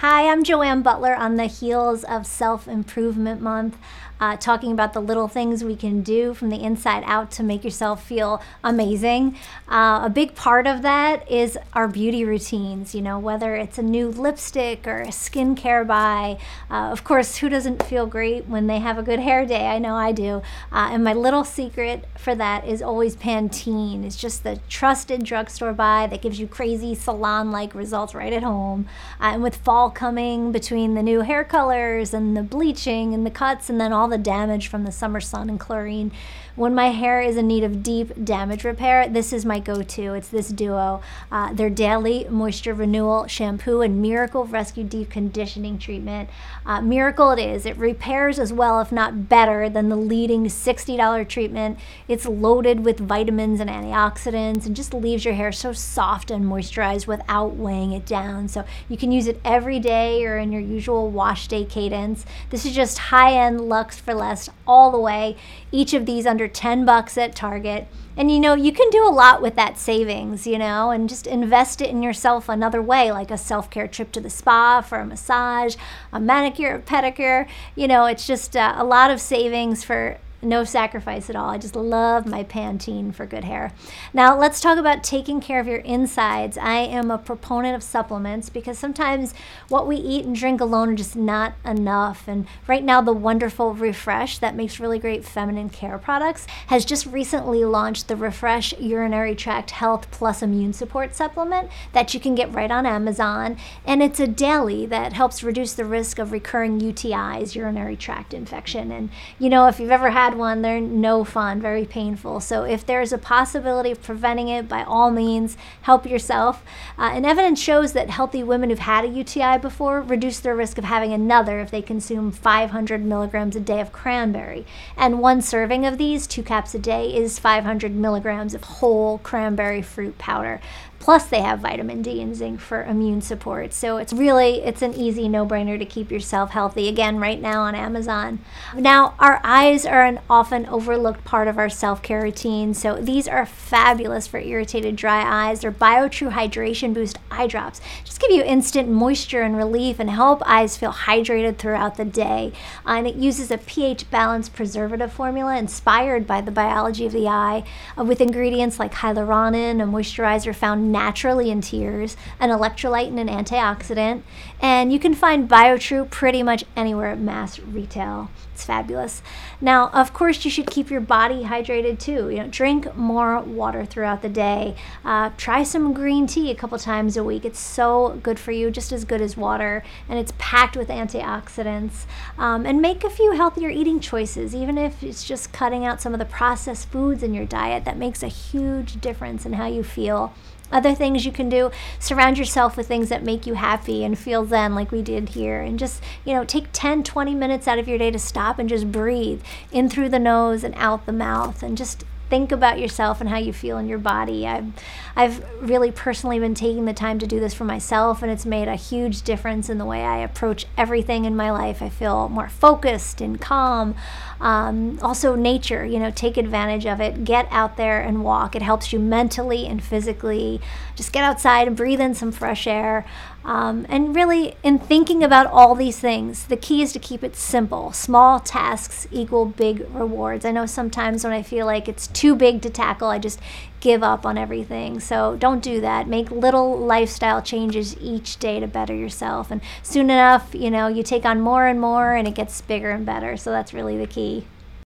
Hi, I'm Joanne Butler on the heels of Self Improvement Month uh, talking about the little things we can do from the inside out to make yourself feel amazing. Uh, a big part of that is our beauty routines, you know, whether it's a new lipstick or a skincare buy. Uh, of course, who doesn't feel great when they have a good hair day? I know I do. Uh, and my little secret for that is always Pantene. It's just the trusted drugstore buy that gives you crazy salon like results right at home. Uh, and with fall coming between the new hair colors and the bleaching and the cuts and then all the damage from the summer sun and chlorine. When my hair is in need of deep damage repair, this is my go to. It's this duo uh, their Daily Moisture Renewal Shampoo and Miracle Rescue Deep Conditioning Treatment. Uh, Miracle it is. It repairs as well, if not better, than the leading $60 treatment. It's loaded with vitamins and antioxidants and just leaves your hair so soft and moisturized without weighing it down. So you can use it every day or in your usual wash day cadence. This is just high end Lux for less all the way. Each of these under 10 bucks at Target. And you know, you can do a lot with that savings, you know, and just invest it in yourself another way, like a self care trip to the spa for a massage, a manicure, a pedicure. You know, it's just uh, a lot of savings for no sacrifice at all. I just love my Pantene for good hair. Now, let's talk about taking care of your insides. I am a proponent of supplements because sometimes what we eat and drink alone are just not enough. And right now, the wonderful RepHresh that makes really great feminine care products has just recently launched the RepHresh Urinary Tract Health Plus Immune Support Supplement that you can get right on Amazon. And it's a daily that helps reduce the risk of recurring UTIs, urinary tract infection. And, you know, if you've ever had one, they're no fun, very painful. So if there's a possibility of preventing it, by all means, help yourself. Uh, and evidence shows that healthy women who've had a UTI before reduce their risk of having another if they consume 500 milligrams a day of cranberry. And one serving of these, two caps a day, is 500 milligrams of whole cranberry fruit powder. Plus, they have vitamin D and zinc for immune support. So it's really it's an easy no-brainer to keep yourself healthy. Again, right now on Amazon. Now, our eyes are an often overlooked part of our self-care routine. So these are fabulous for irritated dry eyes. They're BioTrue Hydration Boost eye drops. Just give you instant moisture and relief and help eyes feel hydrated throughout the day. Uh, and it uses a pH balanced preservative formula inspired by the biology of the eye, uh, with ingredients like hyaluronan, a moisturizer found naturally in tears, an electrolyte and an antioxidant. And you can find BioTrue pretty much anywhere at mass retail. It's fabulous. Now, of course, you should keep your body hydrated too. You know, drink more water throughout the day. Uh, try some green tea a couple times a week. It's so good for you, just as good as water, and it's packed with antioxidants. Um, and make a few healthier eating choices, even if it's just cutting out some of the processed foods in your diet. That makes a huge difference in how you feel. Other things you can do, surround yourself with things that make you happy and feel zen like we did here. And just, you know, take 10, 20 minutes out of your day to stop and just breathe in through the nose and out the mouth and just think about yourself and how you feel in your body. I've, I've really personally been taking the time to do this for myself, and it's made a huge difference in the way I approach everything in my life. I feel more focused and calm. Um, also, nature, you know, take advantage of it. Get out there and walk. It helps you mentally and physically. Just get outside and breathe in some fresh air. Um, and really, in thinking about all these things, the key is to keep it simple. Small tasks equal big rewards. I know sometimes when I feel like it's too big to tackle, I just give up on everything. So don't do that. Make little lifestyle changes each day to better yourself. And soon enough, you know, you take on more and more and it gets bigger and better. So that's really the key.